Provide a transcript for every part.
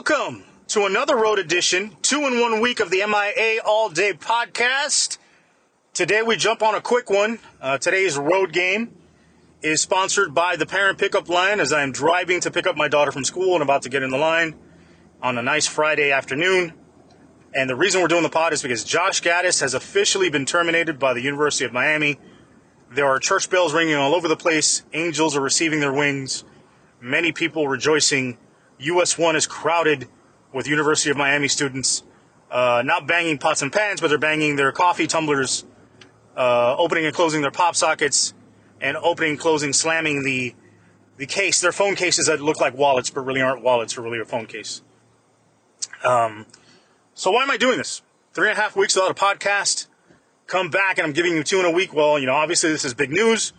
Welcome to another road edition, two in one week of the MIA All Day podcast. Today we jump on a quick one. Uh, today's road game is sponsored by the parent pickup line as I am driving to pick up my daughter from school and about to get in the line on a nice Friday afternoon. And the reason we're doing the pod is because Josh Gattis has officially been terminated by the University of Miami. There are church bells ringing all over the place. Angels are receiving their wings. Many people rejoicing US 1 is crowded with University of Miami students, uh, not banging pots and pans, but they're banging their coffee tumblers, uh, opening and closing their pop sockets, and opening closing, slamming the the case, their phone cases that look like wallets, but really aren't wallets, are really a phone case. Um, so why am I doing this? Three and a half weeks without a podcast. Come back and I'm giving you two in a week. Well, you know, obviously this is big news.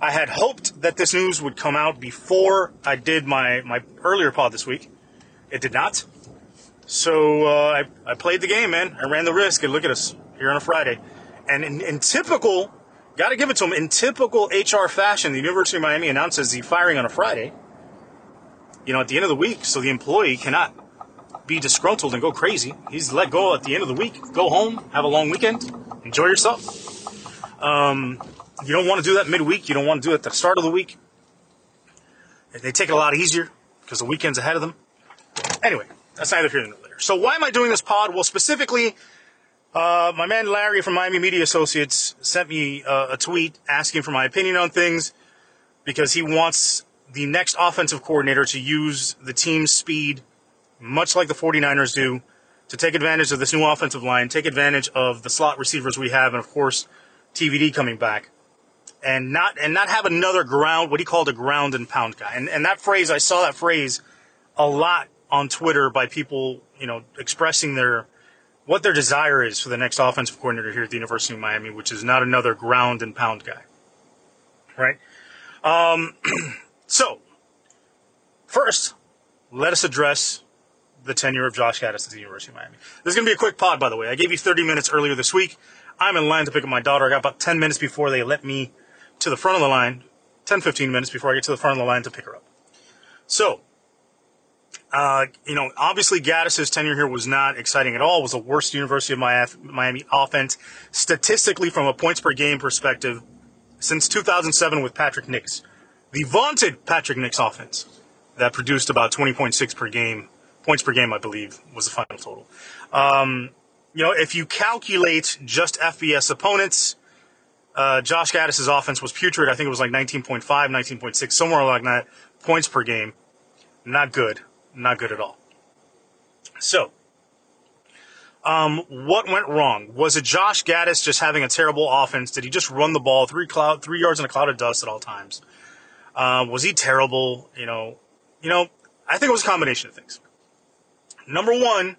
I had hoped that this news would come out before I did my, my earlier pod this week. It did not. So uh, I, I played the game, man. I ran the risk, and look at us here on a Friday. And in, in typical, got to give it to them, in typical HR fashion, the University of Miami announces the firing on a Friday, you know, at the end of the week, so the employee cannot be disgruntled and go crazy. He's let go at the end of the week. Go home, have a long weekend, enjoy yourself. Um, you don't want to do that midweek. You don't want to do it at the start of the week. They take it a lot easier because the weekend's ahead of them. Anyway, that's neither here nor there. So why am I doing this pod? Well, specifically, uh, my man Larry from Miami Media Associates sent me uh, a tweet asking for my opinion on things because he wants the next offensive coordinator to use the team's speed, much like the 49ers do, to take advantage of this new offensive line, take advantage of the slot receivers we have, and of course, TVD coming back and not and not have another ground what he called a ground and pound guy. And and that phrase I saw that phrase a lot on Twitter by people, you know, expressing their what their desire is for the next offensive coordinator here at the University of Miami, which is not another ground and pound guy. Right? Um, so, first, let us address the tenure of Josh Gattis at the University of Miami. This is going to be a quick pod, by the way. I gave you 30 minutes earlier this week. I'm in line to pick up my daughter. I got about 10 minutes before they let me to the front of the line, 10, 15 minutes before I get to the front of the line to pick her up. So, uh, you know, obviously Gattis's tenure here was not exciting at all. It was the worst University of Miami offense statistically from a points per game perspective since 2007 with Patrick Nix. The vaunted Patrick Nix offense that produced about 20.6 per game, points per game, I believe, was the final total. Um, you know, if you calculate just FBS opponents, uh, Josh Gattis' offense was putrid. I think it was like 19.5, 19.6, somewhere like that points per game. Not good. Not good at all. So, um, what went wrong? Was it Josh Gattis just having a terrible offense? Did he just run the ball three cloud, three yards in a cloud of dust at all times? Uh, was he terrible? You know, you know, I think it was a combination of things. Number one,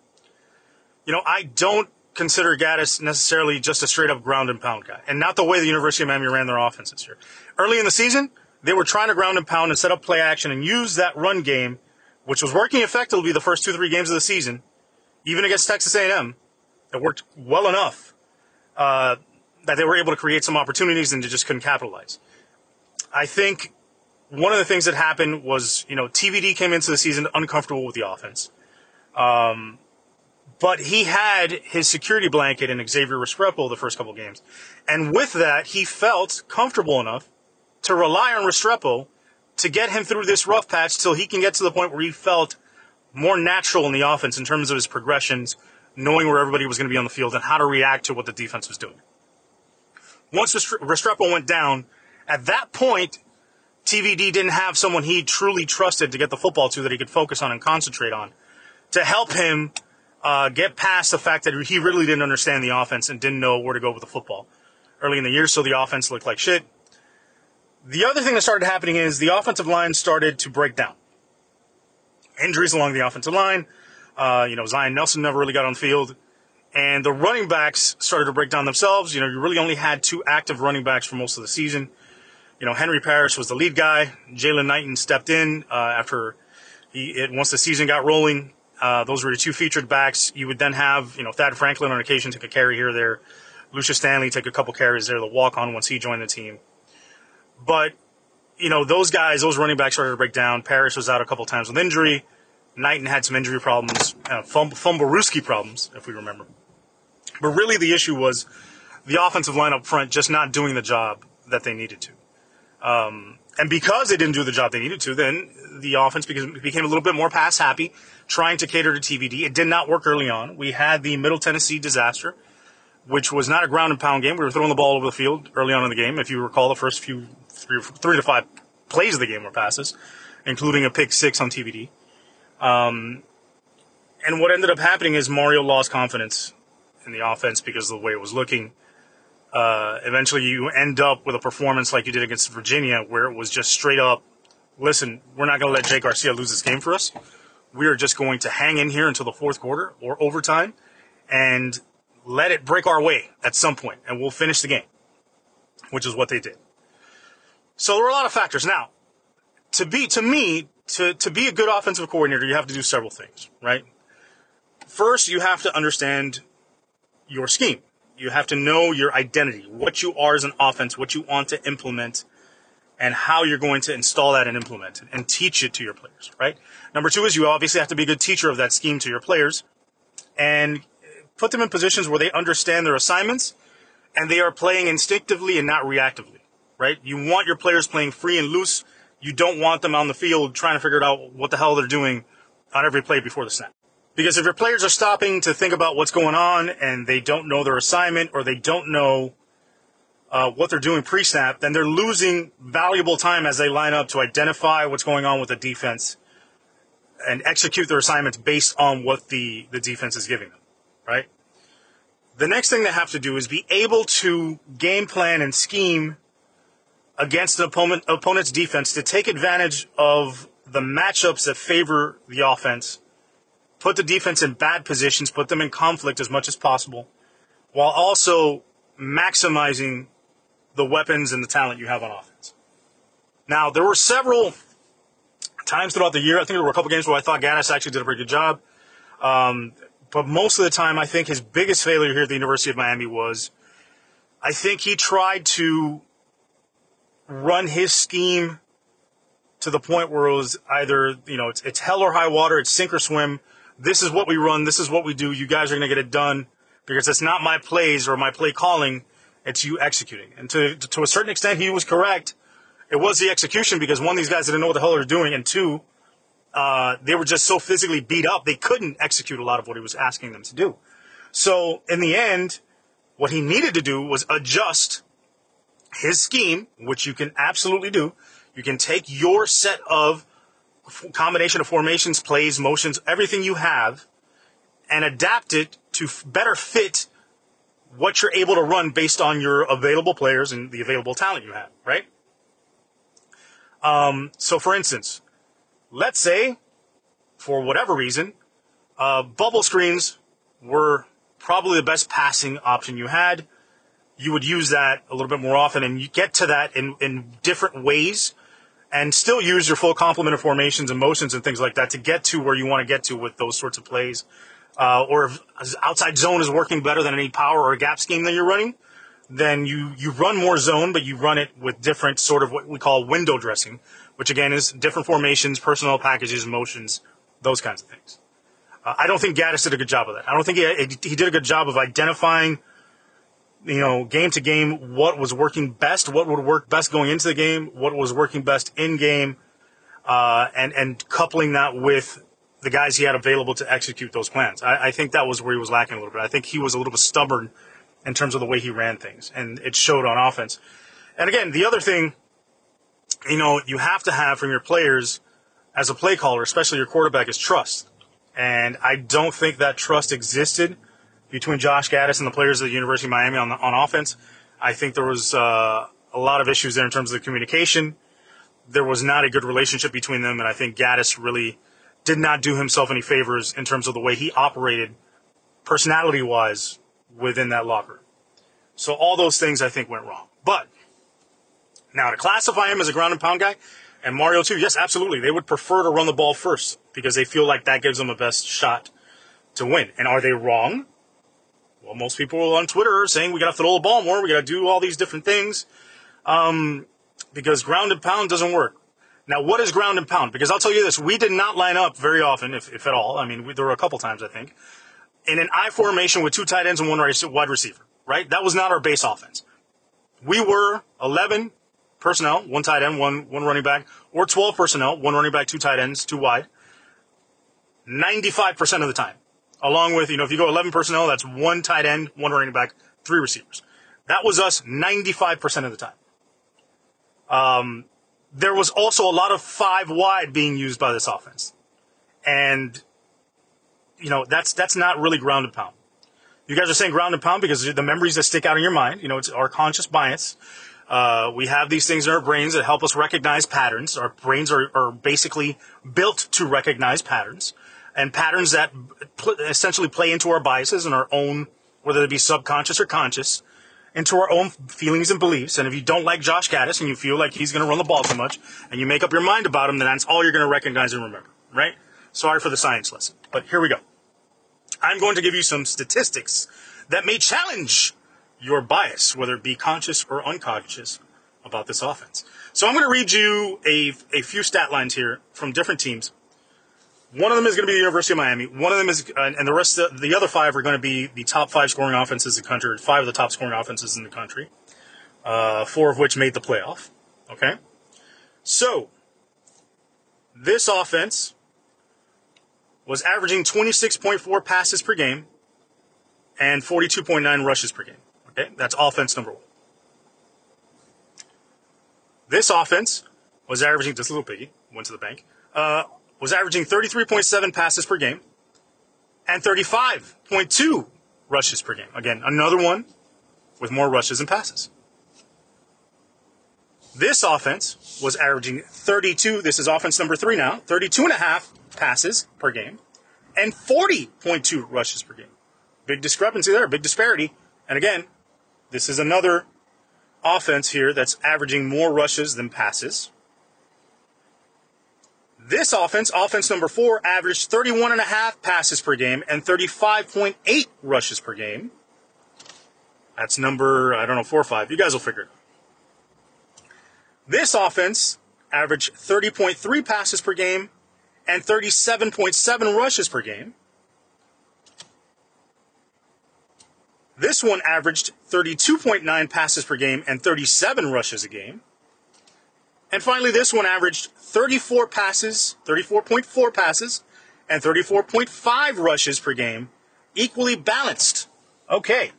you know, I don't consider Gattis necessarily just a straight up ground and pound guy, and not the way the University of Miami ran their offense this year. Early in the season, they were trying to ground and pound and set up play action and use that run game, which was working effectively the first two three games of the season, even against Texas A&M. It worked well enough uh, that they were able to create some opportunities and they just couldn't capitalize. I think one of the things that happened was, you know, TVD came into the season uncomfortable with the offense. Um, but he had his security blanket in Xavier Restrepo the first couple games. And with that, he felt comfortable enough to rely on Restrepo to get him through this rough patch till he can get to the point where he felt more natural in the offense in terms of his progressions, knowing where everybody was going to be on the field and how to react to what the defense was doing. Once Restrepo went down, at that point, TVD didn't have someone he truly trusted to get the football to that he could focus on and concentrate on to help him uh, get past the fact that he really didn't understand the offense and didn't know where to go with the football early in the year, so the offense looked like shit. The other thing that started happening is the offensive line started to break down. Injuries along the offensive line. Uh, you know, Zion Nelson never really got on the field. And the running backs started to break down themselves. You know, you really only had two active running backs for most of the season. You know, Henry Parrish was the lead guy. Jalen Knighton stepped in uh, after he it, once the season got rolling. Uh, those were the two featured backs. You would then have, you know, Thad Franklin on occasion take a carry here or there. Lucius Stanley take a couple carries there, the walk on once he joined the team. But, you know, those guys, those running backs started to break down. Parrish was out a couple times with injury. Knighton had some injury problems, uh, fumble, fumblerooski problems, if we remember. But really, the issue was the offensive line up front just not doing the job that they needed to. Um, and because they didn't do the job they needed to, then the offense became, a little bit more pass happy, trying to cater to TVD. It did not work early on. We had the Middle Tennessee disaster, which was not a ground and pound game. We were throwing the ball over the field early on in the game. If you recall, the first few three, three to five plays of the game were passes, including a pick six on TVD. Um, and what ended up happening is Mario lost confidence in the offense because of the way it was looking. Uh, eventually, you end up with a performance like you did against Virginia, where it was just straight up, listen, we're not going to let Jake Garcia lose this game for us. We are just going to hang in here until the fourth quarter or overtime and let it break our way at some point, and we'll finish the game, which is what they did. So there were a lot of factors. Now, to be to me, to, to be a good offensive coordinator, you have to do several things, right? First, you have to understand your scheme. You have to know your identity, what you are as an offense, what you want to implement, and how you're going to install that and implement it and teach it to your players, right? Number two is you obviously have to be a good teacher of that scheme to your players and put them in positions where they understand their assignments and they are playing instinctively and not reactively, right? You want your players playing free and loose. You don't want them on the field trying to figure out what the hell they're doing on every play before the snap. Because if your players are stopping to think about what's going on and they don't know their assignment or they don't know uh, what they're doing pre-snap, then they're losing valuable time as they line up to identify what's going on with the defense and execute their assignments based on what the, the defense is giving them, right? The next thing they have to do is be able to game plan and scheme against an opponent, opponent's defense to take advantage of the matchups that favor the offense put the defense in bad positions, put them in conflict as much as possible, while also maximizing the weapons and the talent you have on offense. Now, there were several times throughout the year, I think there were a couple games where I thought Gattis actually did a pretty good job. Um, but most of the time, I think his biggest failure here at the University of Miami was I think he tried to run his scheme to the point where it was either, you know, it's, it's hell or high water, it's sink or swim this is what we run, this is what we do, you guys are going to get it done because it's not my plays or my play calling, it's you executing. And to, to a certain extent, he was correct. It was the execution because one, these guys didn't know what the hell they were doing, and two, uh, they were just so physically beat up, they couldn't execute a lot of what he was asking them to do. So in the end, what he needed to do was adjust his scheme, which you can absolutely do. You can take your set of combination of formations, plays, motions, everything you have, and adapt it to f- better fit what you're able to run based on your available players and the available talent you have, right? Um, so, for instance, let's say, for whatever reason, uh, bubble screens were probably the best passing option you had. You would use that a little bit more often, and you get to that in, in different ways and still use your full complement of formations and motions and things like that to get to where you want to get to with those sorts of plays. Uh, or if outside zone is working better than any power or gap scheme that you're running, then you, you run more zone, but you run it with different sort of what we call window dressing, which again is different formations, personnel packages, motions, those kinds of things. Uh, I don't think Gattis did a good job of that. I don't think he, he did a good job of identifying you know, game to game, what was working best, what would work best going into the game, what was working best in game, uh, and and coupling that with the guys he had available to execute those plans. I, I, think that was where he was lacking a little bit. I think he was a little bit stubborn in terms of the way he ran things, and it showed on offense. And again, the other thing, you know, you have to have from your players as a play caller, especially your quarterback, is trust. And I don't think that trust existed between Josh Gattis and the players of the University of Miami on, the, on offense. I think there was uh, a lot of issues there in terms of the communication. There was not a good relationship between them, and I think Gattis really did not do himself any favors in terms of the way he operated personality wise within that locker. So all those things I think went wrong. But now to classify him as a ground and pound guy, and Mario too, yes, absolutely. They would prefer to run the ball first because they feel like that gives them a best shot to win. And are they wrong? Well, most people on Twitter are saying we got to throw the ball more. We got to do all these different things um, because ground and pound doesn't work. Now, what is ground and pound? Because I'll tell you this, we did not line up very often, if, if at all. I mean, we, there were a couple times, I think, in an I formation with two tight ends and one wide receiver, right? That was not our base offense. We were 11 personnel, one tight end, one, one running back, or 12 personnel, one running back, two tight ends, two wide, 95% of the time. Along with, you know, if you go 11 personnel, that's one tight end, one running back, three receivers. That was us 95% of the time. Um, there was also a lot of five wide being used by this offense. And, you know, that's, that's not really ground and pound. You guys are saying ground and pound because the memories that stick out in your mind, you know, it's our conscious bias. Uh, we have these things in our brains that help us recognize patterns. Our brains are, are basically built to recognize patterns and patterns that pl- essentially play into our biases and our own, whether it be subconscious or conscious, into our own feelings and beliefs. And if you don't like Josh Gattis and you feel like he's going to run the ball too much and you make up your mind about him, then that's all you're going to recognize and remember, right? Sorry for the science lesson, but here we go. I'm going to give you some statistics that may challenge your bias, whether it be conscious or unconscious, about this offense. So I'm going to read you a, a few stat lines here from different teams one of them is going to be the University of Miami. One of them is, uh, and the rest of the other five are going to be the top five scoring offenses in the country, five of the top scoring offenses in the country, uh, four of which made the playoff. Okay? So, this offense was averaging 26.4 passes per game and 42.9 rushes per game. Okay? That's offense number one. This offense was averaging, just a little piggy, went to the bank. Uh, was averaging 33.7 passes per game and 35.2 rushes per game. Again, another one with more rushes and passes. This offense was averaging 32, this is offense number three now, 32 and a half passes per game and 40.2 rushes per game. Big discrepancy there, big disparity. And again, this is another offense here that's averaging more rushes than passes. This offense, offense number four, averaged 31 and a half passes per game and 35.8 rushes per game. That's number, I don't know, four or five. You guys will figure it out. This offense averaged 30.3 passes per game and 37.7 rushes per game. This one averaged 32.9 passes per game and 37 rushes a game. And finally, this one averaged 34 passes, 34.4 passes, and 34.5 rushes per game, equally balanced. Okay.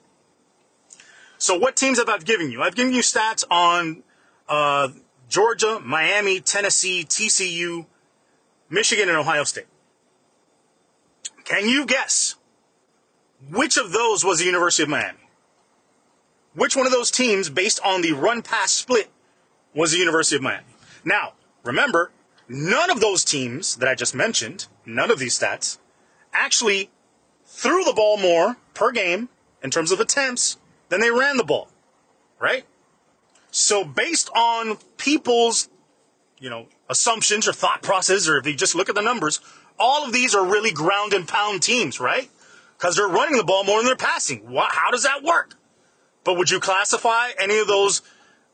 So, what teams have I given you? I've given you stats on uh, Georgia, Miami, Tennessee, TCU, Michigan, and Ohio State. Can you guess which of those was the University of Miami? Which one of those teams, based on the run pass split, was the University of Miami. Now, remember, none of those teams that I just mentioned, none of these stats, actually threw the ball more per game in terms of attempts than they ran the ball, right? So based on people's, you know, assumptions or thought process, or if you just look at the numbers, all of these are really ground and pound teams, right? Because they're running the ball more than they're passing. How does that work? But would you classify any of those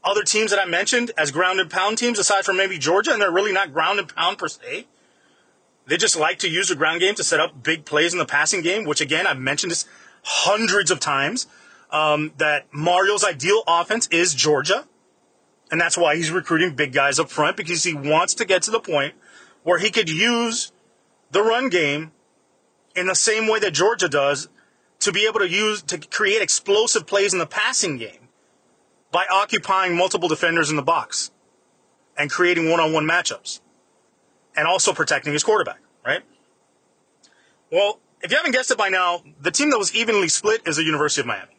other teams that I mentioned as ground and pound teams, aside from maybe Georgia, and they're really not ground and pound per se. They just like to use the ground game to set up big plays in the passing game, which again, I've mentioned this hundreds of times. Um, that Mario's ideal offense is Georgia. And that's why he's recruiting big guys up front because he wants to get to the point where he could use the run game in the same way that Georgia does to be able to use to create explosive plays in the passing game by occupying multiple defenders in the box and creating one-on-one matchups and also protecting his quarterback, right? Well, if you haven't guessed it by now, the team that was evenly split is the University of Miami.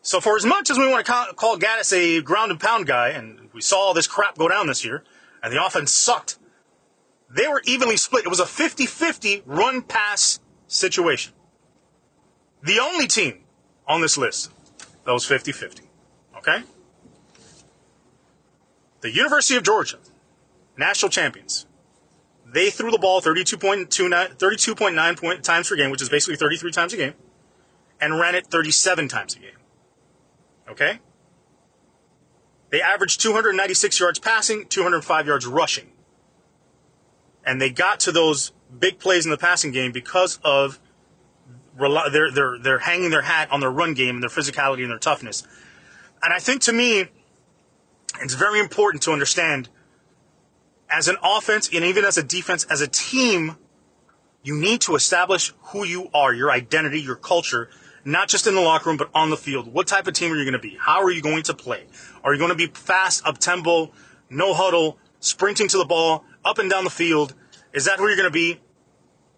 So for as much as we want to call Gattis a ground and pound guy, and we saw all this crap go down this year, and the offense sucked, they were evenly split. It was a 50-50 run pass situation. The only team on this list that was 50-50. Okay? The University of Georgia, national champions. They threw the ball 32.29, 32.9 point, times per game, which is basically 33 times a game, and ran it 37 times a game. Okay? They averaged 296 yards passing, 205 yards rushing. And they got to those big plays in the passing game because of they're, they're, they're hanging their hat on their run game and their physicality and their toughness. And I think to me, it's very important to understand as an offense and even as a defense, as a team, you need to establish who you are, your identity, your culture, not just in the locker room, but on the field. What type of team are you going to be? How are you going to play? Are you going to be fast, up tempo, no huddle, sprinting to the ball, up and down the field? Is that who you're going to be?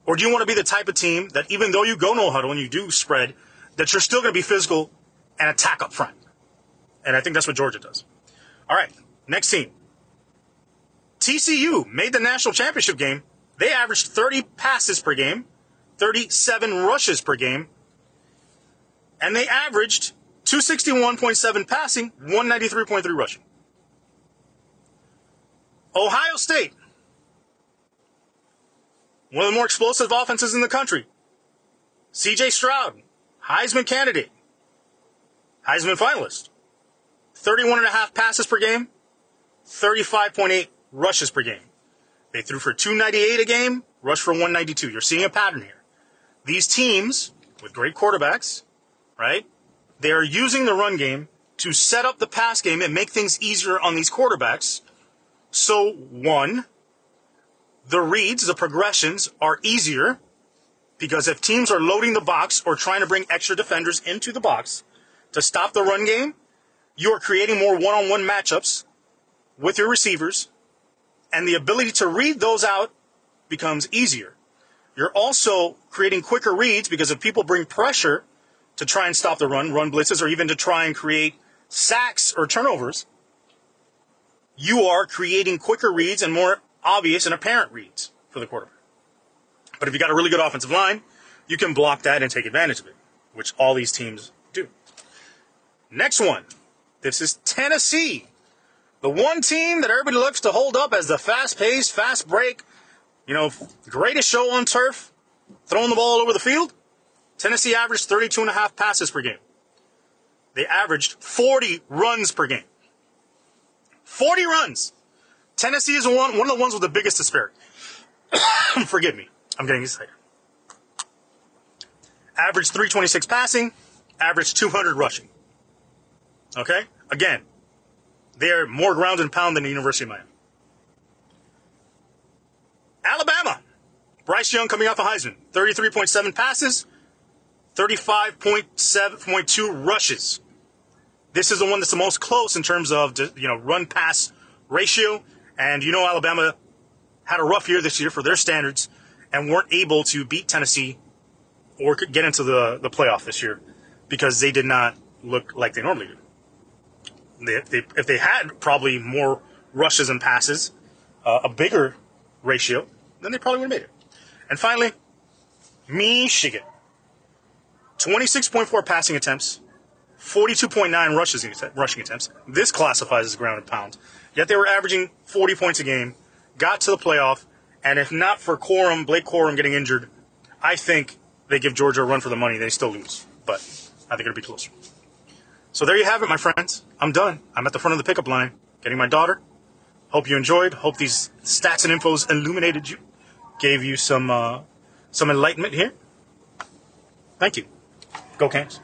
Or do you want to be the type of team that even though you go no huddle and you do spread, that you're still going to be physical and attack up front? And I think that's what Georgia does. All right, next team. TCU made the national championship game. They averaged 30 passes per game, 37 rushes per game, and they averaged 261.7 passing, 193.3 rushing. Ohio State, one of the more explosive offenses in the country. CJ Stroud, Heisman candidate, Heisman finalist. 31 and a half passes per game, 35.8 rushes per game. They threw for 298 a game, rushed for 192. You're seeing a pattern here. These teams with great quarterbacks, right? They are using the run game to set up the pass game and make things easier on these quarterbacks. So, one, the reads, the progressions are easier because if teams are loading the box or trying to bring extra defenders into the box to stop the run game, you are creating more one on one matchups with your receivers, and the ability to read those out becomes easier. You're also creating quicker reads because if people bring pressure to try and stop the run, run blitzes, or even to try and create sacks or turnovers, you are creating quicker reads and more obvious and apparent reads for the quarterback. But if you got a really good offensive line, you can block that and take advantage of it, which all these teams do. Next one. This is Tennessee. The one team that everybody looks to hold up as the fast paced, fast break, you know, greatest show on turf, throwing the ball all over the field. Tennessee averaged 32 and a half passes per game. They averaged 40 runs per game. 40 runs. Tennessee is one, one of the ones with the biggest disparity. Forgive me. I'm getting excited. Average 326 passing, average 200 rushing. Okay? Again, they're more ground and pound than the University of Miami. Alabama. Bryce Young coming off a Heisman. 33.7 passes, 35.7.2 rushes. This is the one that's the most close in terms of you know run pass ratio. And you know Alabama had a rough year this year for their standards and weren't able to beat Tennessee or get into the, the playoff this year because they did not look like they normally do. They, they, if they had probably more rushes and passes, uh, a bigger ratio, then they probably would have made it. And finally, Michigan. 26.4 passing attempts, 42.9 rushes, rushing attempts. This classifies as ground and pound. Yet they were averaging 40 points a game, got to the playoff, and if not for Corum, Blake Corum getting injured, I think they give Georgia a run for the money. They still lose, but I think it'll be closer. So there you have it, my friends. I'm done. I'm at the front of the pickup line getting my daughter. Hope you enjoyed. Hope these stats and infos illuminated you, gave you some uh, some enlightenment here. Thank you. Go Canes.